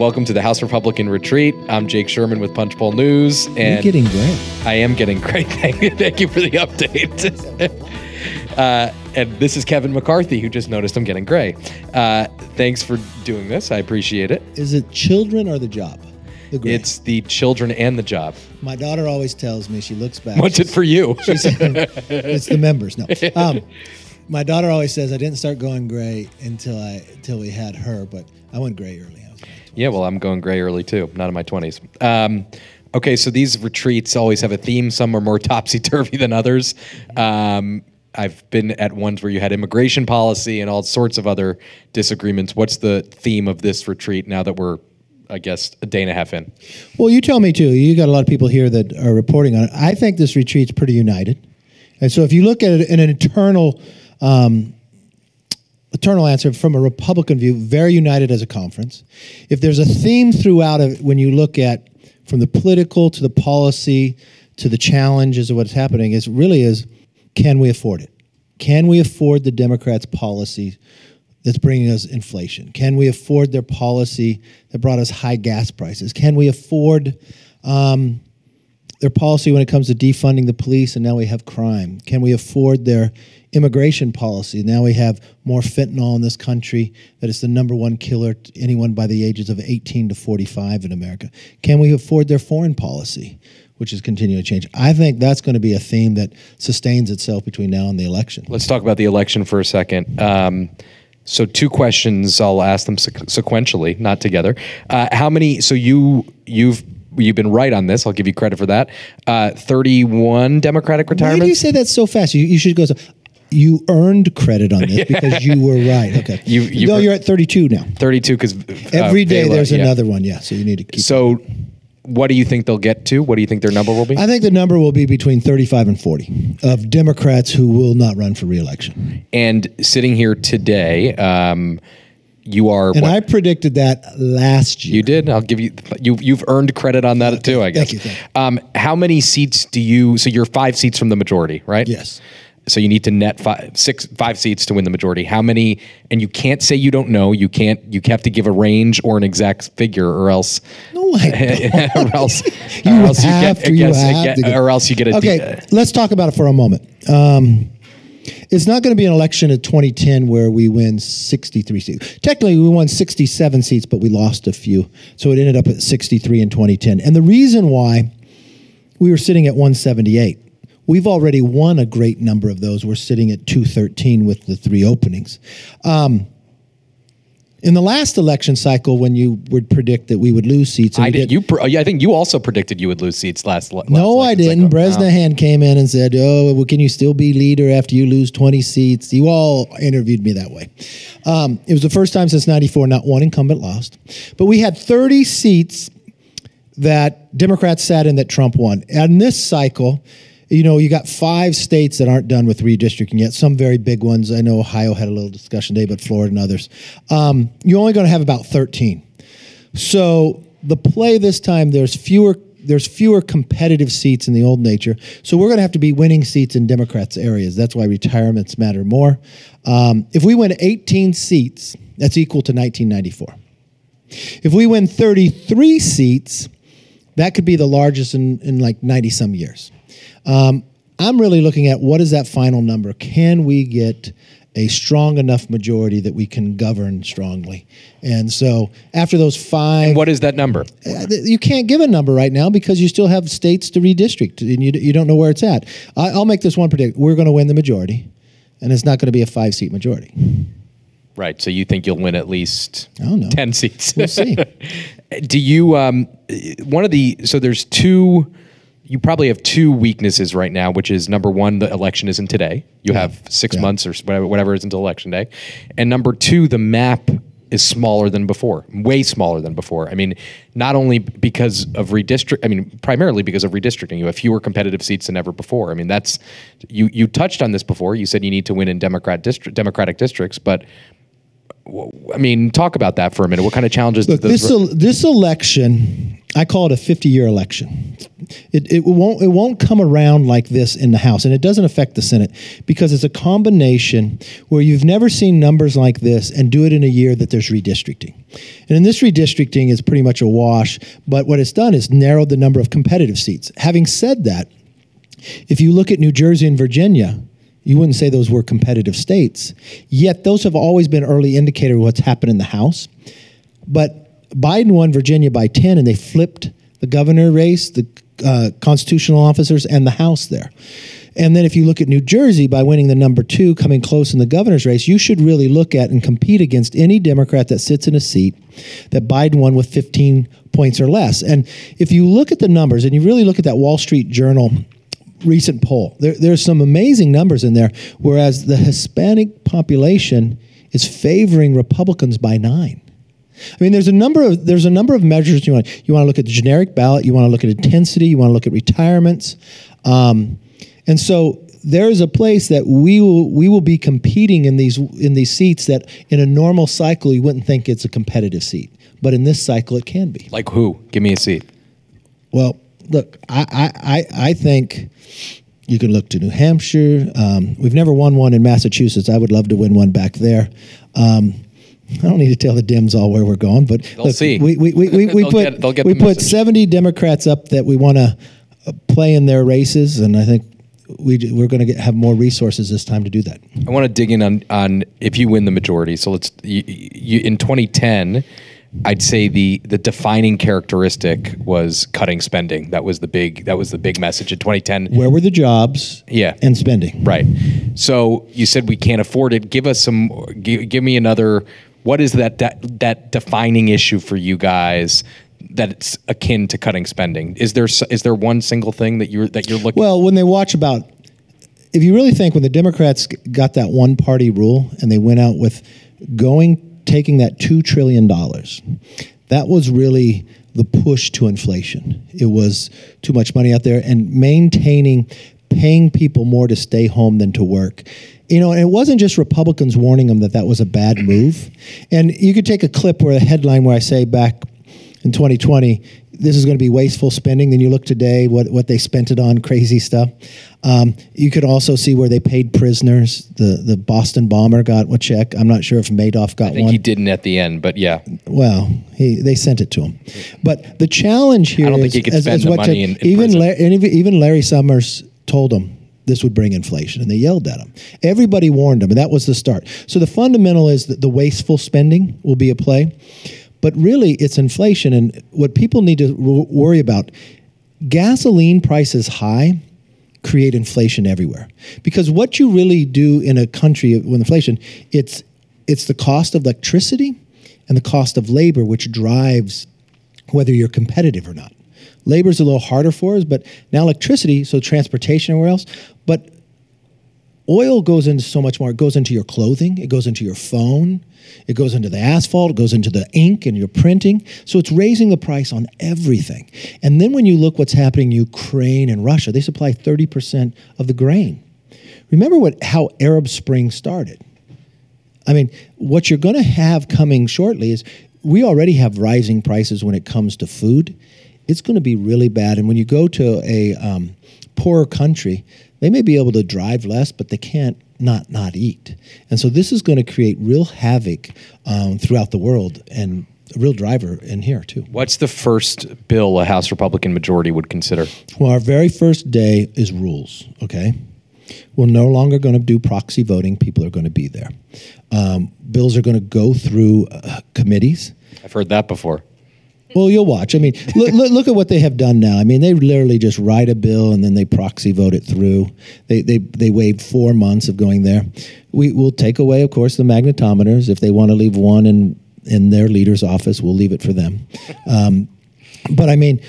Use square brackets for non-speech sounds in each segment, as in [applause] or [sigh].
Welcome to the House Republican Retreat. I'm Jake Sherman with Punchbowl News, You're and getting great. I am getting great. [laughs] Thank you, thank you for the update. [laughs] uh, and this is Kevin McCarthy, who just noticed I'm getting gray. Uh, thanks for doing this. I appreciate it. Is it children or the job? The gray. It's the children and the job. My daughter always tells me she looks back. What's it for you? [laughs] She said, it's the members. No. Um, my daughter always says I didn't start going gray until I until we had her, but I went gray early. I was like, Yeah, well, I'm going gray early too. Not in my 20s. Um, okay, so these retreats always have a theme. Some are more [laughs] topsy turvy than others. Um, I've been at ones where you had immigration policy and all sorts of other disagreements. What's the theme of this retreat now that we're, I guess, a day and a half in? Well, you tell me too. You got a lot of people here that are reporting on it. I think this retreat's pretty united, and so if you look at it in an internal, um, eternal answer from a Republican view, very united as a conference. If there's a theme throughout it, when you look at from the political to the policy to the challenges of what's happening, is really is can we afford it? Can we afford the Democrats' policy that's bringing us inflation? Can we afford their policy that brought us high gas prices? Can we afford um, their policy when it comes to defunding the police and now we have crime? Can we afford their immigration policy? Now we have more fentanyl in this country that is the number one killer to anyone by the ages of 18 to 45 in America. Can we afford their foreign policy? Which is continuing to change. I think that's going to be a theme that sustains itself between now and the election. Let's talk about the election for a second. Um, so, two questions. I'll ask them sequ- sequentially, not together. Uh, how many? So you you've you've been right on this. I'll give you credit for that. Uh, Thirty-one Democratic retirements. Why do you say that so fast? You, you should go. So, you earned credit on this [laughs] because you were right. Okay. [laughs] You- you no, you're at 32 now. Thirty-two because Every day there's another one. Yeah. So you need to keep. So, what do you think they'll get to? What do you think their number will be? I think the number will be between 35 and 40 of Democrats who will not run for reelection. and sitting here today, um, you are. And what- I predicted that last year. You did. I'll give you. You you've earned credit on that too. I guess. Thank you, thank you. Um, how many seats do you? So you're five seats from the majority, right? Yes. So you need to net five, six, five seats to win the majority. How many? And you can't say you don't know. You can't. You have to give a range or an exact figure, or else. No, I [laughs] [laughs] or else. You or else have you get. to, I you guess, have get- to or else you get a. Okay, let's talk about it for a moment. Um, it's not going to be an election of 2010 where we win 63 seats. Technically, we won 67 seats, but we lost a few. So it ended up at 63 in 2010. And the reason why we were sitting at 178, we've already won a great number of those. We're sitting at 213 with the three openings. Um, in the last election cycle, when you would predict that we would lose seats, I did. You. pr- yeah, I think you also predicted you would lose seats last. last no, I didn't. cycle. Bresnahan came in and said, "Oh, well, can you still be leader after you lose 20 seats?" You all interviewed me that way. Um, it was the first time since '94 not one incumbent lost, but we had 30 seats that Democrats sat in that Trump won. And this cycle, you know, you got five states that aren't done with redistricting yet. Some very big ones. I know Ohio had a little discussion today, but Florida and others. Um, you're only going to have about 13. So the play this time, there's fewer there's fewer competitive seats in the old nature. So we're going to have to be winning seats in Democrats' areas. That's why retirements matter more. Um, if we win 18 seats, that's equal to 1994. If we win 33 seats, that could be the largest in, in like 90 some years. Um, I'm really looking at what is that final number? Can we get a strong enough majority that we can govern strongly? And so after those five, What is that number? uh, you can't give a number right now because you still have states to redistrict and you, you don't know where it's at. I, I'll make this one predict. We're going to win the majority, and it's not going to be a five seat majority. Right. So you think you'll win at least I don't know. 10 seats. We'll see. [laughs] Do you um one of the so there's two you probably have two weaknesses right now, which is number one, the election isn't today. You have six Yeah. months or whatever, whatever is until election day, and number two, the map is smaller than before, way smaller than before. I mean, not only because of redistrict, I mean, primarily because of redistricting. You have fewer competitive seats than ever before. I mean, that's you. You touched on this before. You said you need to win in Democrat district, Democratic districts, but I mean, talk about that for a minute. What kind of challenges? Look, this, el- this election, I call it a 50 year election. It, it won't it won't come around like this in the House, and it doesn't affect the Senate because it's a combination where you've never seen numbers like this and do it in a year that there's redistricting. And in this redistricting is pretty much a wash, but what it's done is narrowed the number of competitive seats. Having said that, if you look at New Jersey and Virginia, you wouldn't say those were competitive states. Yet those have always been early indicator of what's happened in the House. But Biden won Virginia by 10 and they flipped the governor race, the uh, constitutional officers, and the House there. And then if you look at New Jersey by winning the number two, coming close in the governor's race, you should really look at and compete against any Democrat that sits in a seat that Biden won with 15 points or less. And if you look at the numbers and you really look at that Wall Street Journal recent poll, there, there's some amazing numbers in there, whereas the Hispanic population is favoring Republicans by nine. I mean, there's a number of there's a number of measures you want. You want to look at the generic ballot. You want to look at intensity. You want to look at retirements, um, and so there is a place that we will we will be competing in these in these seats that in a normal cycle you wouldn't think it's a competitive seat, but in this cycle it can be. Like who? Give me a seat. Well, look, I I I, think. You can look to New Hampshire. Um, we've never won one in Massachusetts. I would love to win one back there. Um, I don't need to tell the Dems all where we're going, but They'll look, see. We, we, we, we, we [laughs] put get- get we put seventy Democrats up that we want to uh, play in their races, and I think we, we're going to have more resources this time to do that. I want to dig in on on if you win the majority. So let's you, you in 2010. I'd say the the defining characteristic was cutting spending. That was the big that was the big message in 2010. Where were the jobs? Yeah. and spending. Right. So you said we can't afford it. Give us some. Give, give me another. What is that, that that defining issue for you guys that's akin to cutting spending? Is there is there one single thing that you're that you're looking? Well, when they watch about, if you really think when the Democrats got that one party rule and they went out with going, taking that $2 trillion, that was really the push to inflation. It was too much money out there and maintaining, paying people more to stay home than to work. You know, and it wasn't just Republicans warning them that that was a bad move. And you could take a clip where a headline where I say back in 2020 this is going to be wasteful spending then you look today what, what they spent it on crazy stuff. Um, you could also see where they paid prisoners. The, the boston bomber got a check. I'm not sure if madoff got I think one. he didn't at the end, but yeah. well he, they sent it to him. But the challenge here I don't is- think he could spend the what money to- in- in even, prison. La- even even larry summers told him this would bring inflation and they yelled at him. Everybody warned him and that was the start. So the fundamental is that the wasteful spending will be a play but really it's inflation and what people need to w- worry about gasoline prices high create inflation everywhere. Because what you really do in a country with inflation it's it's the cost of electricity and the cost of labor which drives whether you're competitive or not. Labor's a little harder for us but now electricity so transportation and where else but oil goes into so much more. It goes into your clothing, it goes into your phone, it goes into the asphalt, it goes into the ink and your printing. So it's raising the price on everything. And then when you look what's happening in Ukraine and Russia, they supply 30% of the grain. Remember what how Arab Spring started. I mean, what you're going to have coming shortly is we already have rising prices when it comes to food. It's going to be really bad. And when you go to a um, poorer country, they may be able to drive less, but they can't not not eat. And so this is going to create real havoc um, throughout the world and a real driver in here too. What's the first bill a House Republican majority would consider? Well, our very first day is rules. Okay, we're no longer going to do proxy voting. People are going to be there. Um, bills are going to go through uh, committees. I've heard that before. Well, you'll watch. I mean, [laughs] look, look, look at what they have done now. I mean, they literally just write a bill and then they proxy vote it through. They they they waived four months of going there. We will take away, of course, the magnetometers. If they want to leave one in in their leader's office, we'll leave it for them. [laughs] Um, but I mean,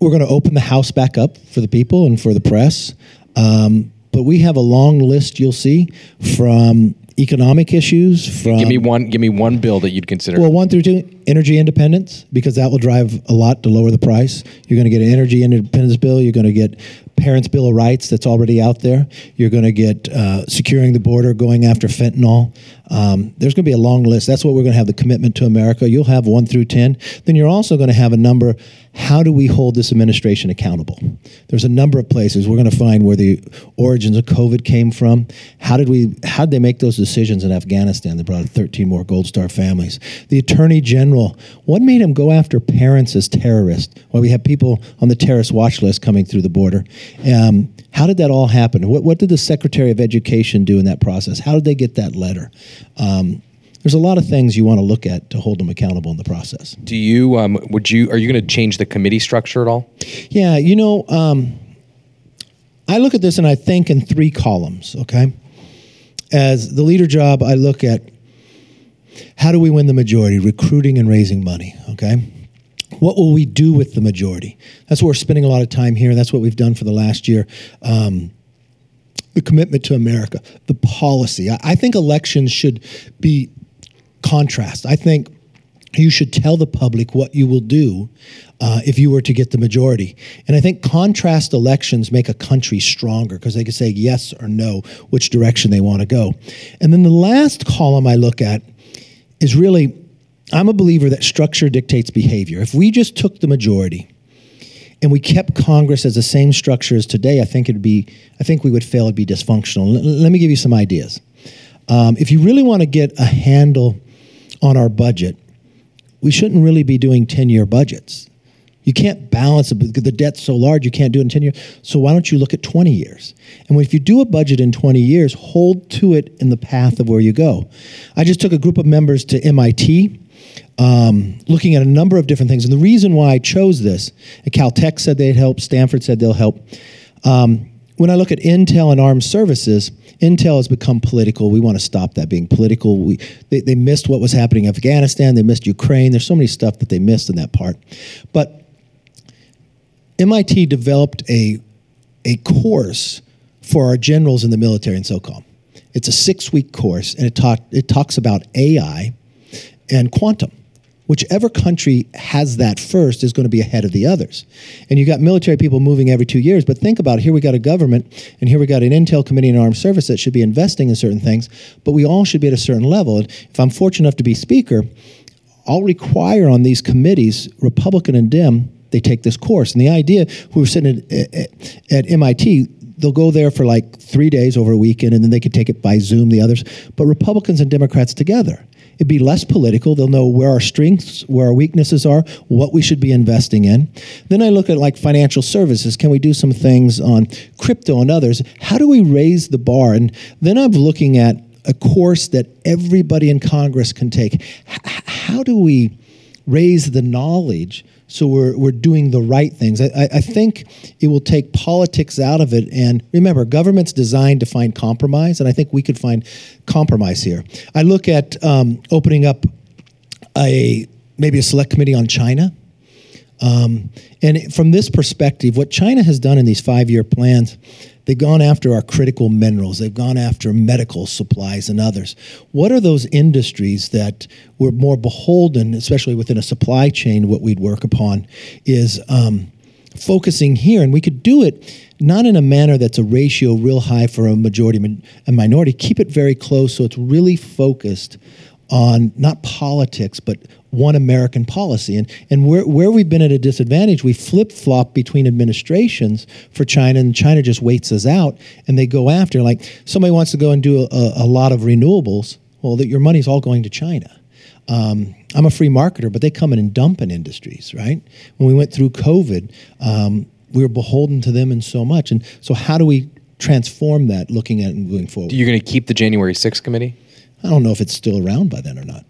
we're going to open the house back up for the people and for the press. Um, but we have a long list. You'll see from economic issues. From Give me one. Give me one bill that you'd consider. well, one through two, energy independence, because that will drive a lot to lower the price. You're going to get an energy independence bill. You're going to get Parents' Bill of Rights that's already out there. You're going to get uh, securing the border, going after fentanyl. Um, there's going to be a long list. That's what we're going to have the commitment to America. You'll have one through 10. Then you're also going to have a number. How do we hold this administration accountable? There's a number of places we're going to find where the origins of COVID came from. How did we? How did they make those decisions in Afghanistan? They brought 13 more Gold Star families. The Attorney General. What made him go after parents as terrorists? Well, we have people on the terrorist watch list coming through the border. Um, how did that all happen? What, what did the Secretary of Education do in that process? How did they get that letter? Um, there's a lot of things you want to look at to hold them accountable in the process. Do you? Um, would you? Are you going to change the committee structure at all? Yeah, you know, um, I look at this and I think in three columns. Okay, as the leader job, I look at how do we win the majority, recruiting and raising money. Okay, what will we do with the majority? That's what we're spending a lot of time here, that's what we've done for the last year. Um, the commitment to America, the policy. I, I think elections should be contrast. I think you should tell the public what you will do uh, if you were to get the majority. And I think contrast elections make a country stronger because they can say yes or no, which direction they want to go. And then the last column I look at is really I'm a believer that structure dictates behavior. If we just took the majority and we kept Congress as the same structure as today, I think it'd be, I think we would fail. It'd be dysfunctional. L- let me give you some ideas. Um, if you really want to get a handle on our budget, we shouldn't really be doing 10 year budgets. You can't balance the debt's so large, you can't do it in 10 years. So why don't you look at 20 years? And if you do a budget in 20 years, hold to it in the path of where you go. I just took a group of members to MIT um, looking at a number of different things. And the reason why I chose this, Caltech said they'd help, Stanford said they'll help. Um, when I look at Intel and armed services, Intel has become political. We want to stop that being political. We, they, they missed what was happening in Afghanistan. They missed Ukraine. There's so many stuff that they missed in that part. But MIT developed a, a course for our generals in the military in SOCOM. It's a six week course, and it, it talks about AI and quantum. Whichever country has that first is going to be ahead of the others. And you got military people moving every two years, but think about it. Here we got a government, and here we got an Intel Committee and Armed Service that should be investing in certain things, but we all should be at a certain level. And if I'm fortunate enough to be Speaker, I'll require on these committees, Republican and Dem, they take this course. And the idea, we were sitting at, at, at MIT, they'll go there for like three days over a weekend, and then they could take it by Zoom, the others. But Republicans and Democrats together. It'd be less political. They'll know where our strengths, where our weaknesses are, what we should be investing in. Then I look at like financial services. Can we do some things on crypto and others? How do we raise the bar? And then I'm looking at a course that everybody in Congress can take. H- how do we raise the knowledge so we're, we're doing the right things. I, I think it will take politics out of it. And remember, government's designed to find compromise, and I think we could find compromise here. I look at um, opening up a maybe a select committee on China. Um, and from this perspective, what China has done in these five year plans, they've gone after our critical minerals, they've gone after medical supplies and others. What are those industries that we're more beholden, especially within a supply chain, what we'd work upon is um, focusing here, and we could do it not in a manner that's a ratio real high for a majority and minority. Keep it very close so it's really focused on not politics, but one American policy. And, and where, where we've been at a disadvantage, we flip flop between administrations for China, and China just waits us out and they go after. Like somebody wants to go and do a, a lot of renewables, well, that your money's all going to China. Um, I'm a free marketer, but they come in and dump in industries, right? When we went through COVID, um, we were beholden to them in so much. And so, how do we transform that looking at and moving forward? You're going to keep the January 6th committee? I don't know if it's still around by then or not.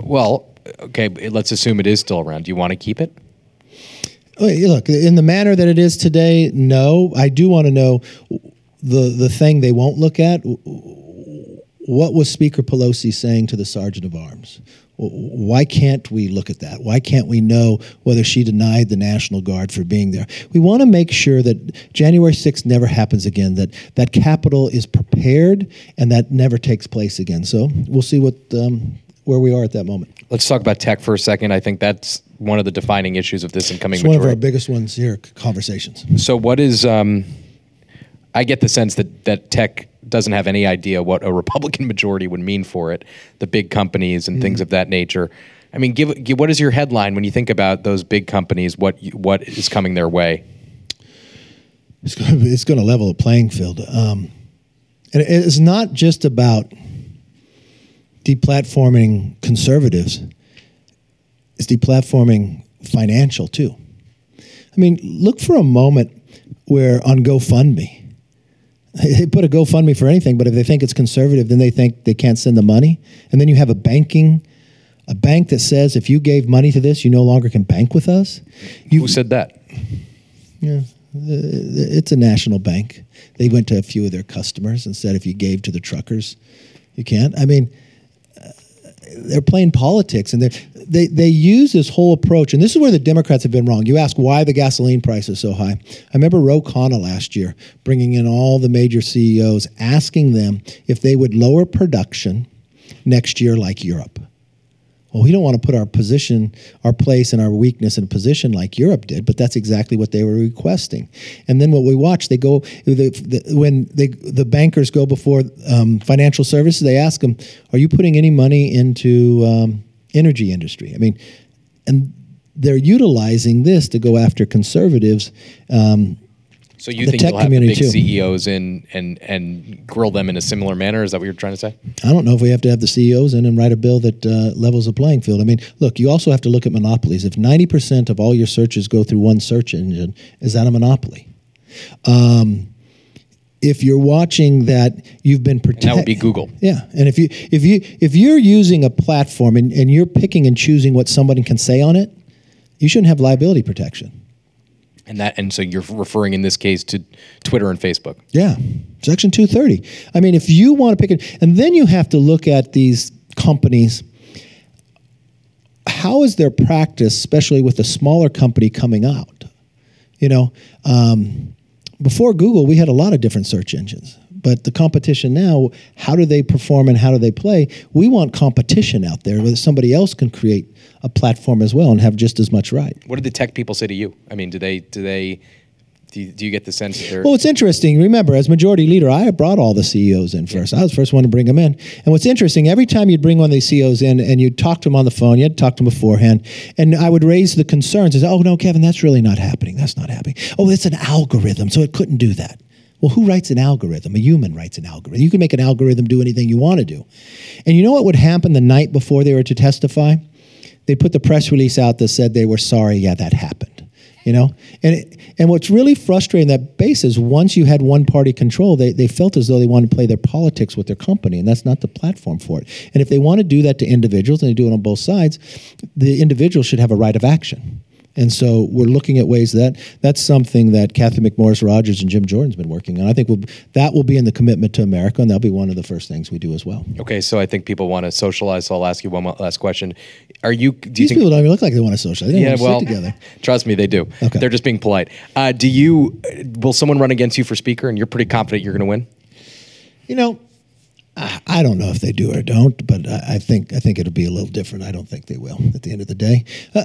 Well, okay, let's assume it is still around. Do you want to keep it? Look, in the manner that it is today, no. I do want to know the the thing they won't look at. What was Speaker Pelosi saying to the Sergeant of Arms? Why can't we look at that? Why can't we know whether she denied the National Guard for being there? We want to make sure that January 6th never happens again, that that Capitol is prepared and that never takes place again. So we'll see what um, where we are at that moment. Let's talk about tech for a second. I think that's one of the defining issues of this incoming. It's one of our biggest ones here. Conversations. So, what is um, I get the sense that that tech doesn't have any idea what a Republican [laughs] majority would mean for it. The big companies and things of that nature. I mean, give, give what is your headline when you think about those big companies? What what is coming their way? It's going to, it's going to level the playing field. Um, and it's not just about deplatforming conservatives. It's deplatforming financial too. I mean, look for a moment where on GoFundMe, they put a GoFundMe for anything, but if they think it's conservative, then they think they can't send the money. And then you have a banking, a bank that says if you gave money to this, you no longer can bank with us. You, Who said that? yeah, it's a national bank. They went to a few of their customers and said, if you gave to the truckers, you can't. I mean, uh, they're playing politics, and they they use this whole approach. And this is where the Democrats have been wrong. You ask why the gasoline price is so high. I remember Ro Khanna last year bringing in all the major CEOs, asking them if they would lower production next year like Europe. Well, we don't want to put our position, our place, and our weakness in a position like Europe did, but that's exactly what they were requesting. And then what we watch, they go the, the, when they, the bankers go before um, financial services, they ask them, "Are you putting any money into um, energy industry?" I mean, and they're utilizing this to go after conservatives. Um, So you The think you'll have the big too. CEOs in and and grill them in a similar manner? Is that what you're trying to say? I don't know if we have to have the CEOs in and write a bill that uh, levels the playing field. I mean, look, you also have to look at monopolies. If 90% of all your searches go through one search engine, is that a monopoly? Um, if you're watching that you've been protected, that would be Google. yeah, and if you if you if you're using a platform and, and you're picking and choosing what somebody can say on it, you shouldn't have liability protection. And that and so you're referring in this case to Twitter and Facebook. Yeah, Section 230. I mean, if you want to pick it, and then you have to look at these companies. How is their practice, especially with a smaller company coming out? You know, um, before Google, we had a lot of different search engines, but the competition now, how do they perform and how do they play? We want competition out there where somebody else can create a platform as well and have just as much right. What did the tech people say to you? I mean, do they do they do you, do you get the sense that they're Well, it's interesting. Remember, as majority leader, I brought all the CEOs in first. I was the first one to bring them in. And what's interesting, every time you'd bring one of these CEOs in and you'd talk to them on the phone, you had to talk to them beforehand, and I would raise the concerns. I said, oh, no, Kevin, that's really not happening. That's not happening. Oh, it's an algorithm, so it couldn't do that. Well, who writes an algorithm? A human writes an algorithm. You can make an algorithm do anything you want to do. And you know what would happen the night before they were to testify? They put the press release out that said they were sorry. Yeah, that happened. You know, and it, and what's really frustrating that base is once you had one party control, they, they felt as though they wanted to play their politics with their company, and that's not the platform for it. And if they want to do that to individuals, and they do it on both sides, the individual should have a right of action. And so we're looking at ways that that's something that Cathy McMorris Rodgers and Jim Jordan's been working on. I think we'll, that will be in the commitment to America, and that'll be one of the first things we do as well. Okay, so I think people want to socialize. So I'll ask you one last question: Are you? Do you These think? people don't even look like they want to socialize. They Yeah, want to well, sit together. trust me, they do. Okay. They're just being polite. Uh, do you? Will someone run against you for speaker, and you're pretty confident you're going to win? You know, I don't know if they do or don't, but I think I think it'll be a little different. I don't think they will at the end of the day. Uh,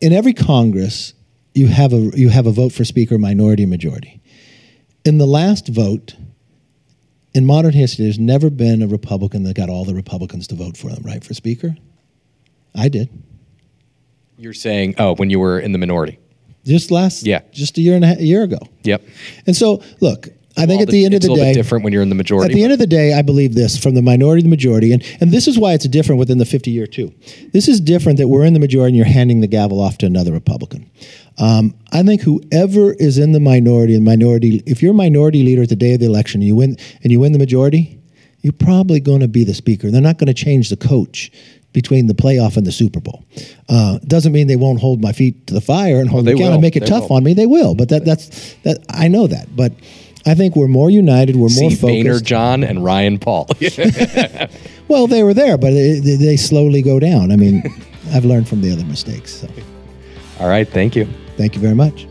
in every Congress, you have a you have a vote for Speaker, minority, majority. In the last vote, in modern history, there's never been a Republican that got all the Republicans to vote for them, right, for Speaker. I did You're saying, oh, when you were in the minority. just last Yeah. just a year and a, half, a year ago. Yep. And so, look, I think at the end of the day, different when you're in the majority. At the end of the day, I believe this from the minority to the majority, and, and this is why it's different within the 50 year too. This is different that we're in the majority and you're handing the gavel off to another Republican. Um, I think whoever is in the minority, and minority, if you're a minority leader at the day of the election and you win and you win the majority, you're probably going to be the speaker. They're not going to change the coach between the playoff and the Super Bowl. Uh, doesn't mean they won't hold my feet to the fire and hold they me down and make it They tough will. on me. They will, but that that's that I know that, but. I think we're more united. We're See more Boehner focused. John and Ryan Paul. [laughs] Well, they were there, but they slowly go down. I mean, I've learned from the other mistakes. So, All right, thank you. thank you very much.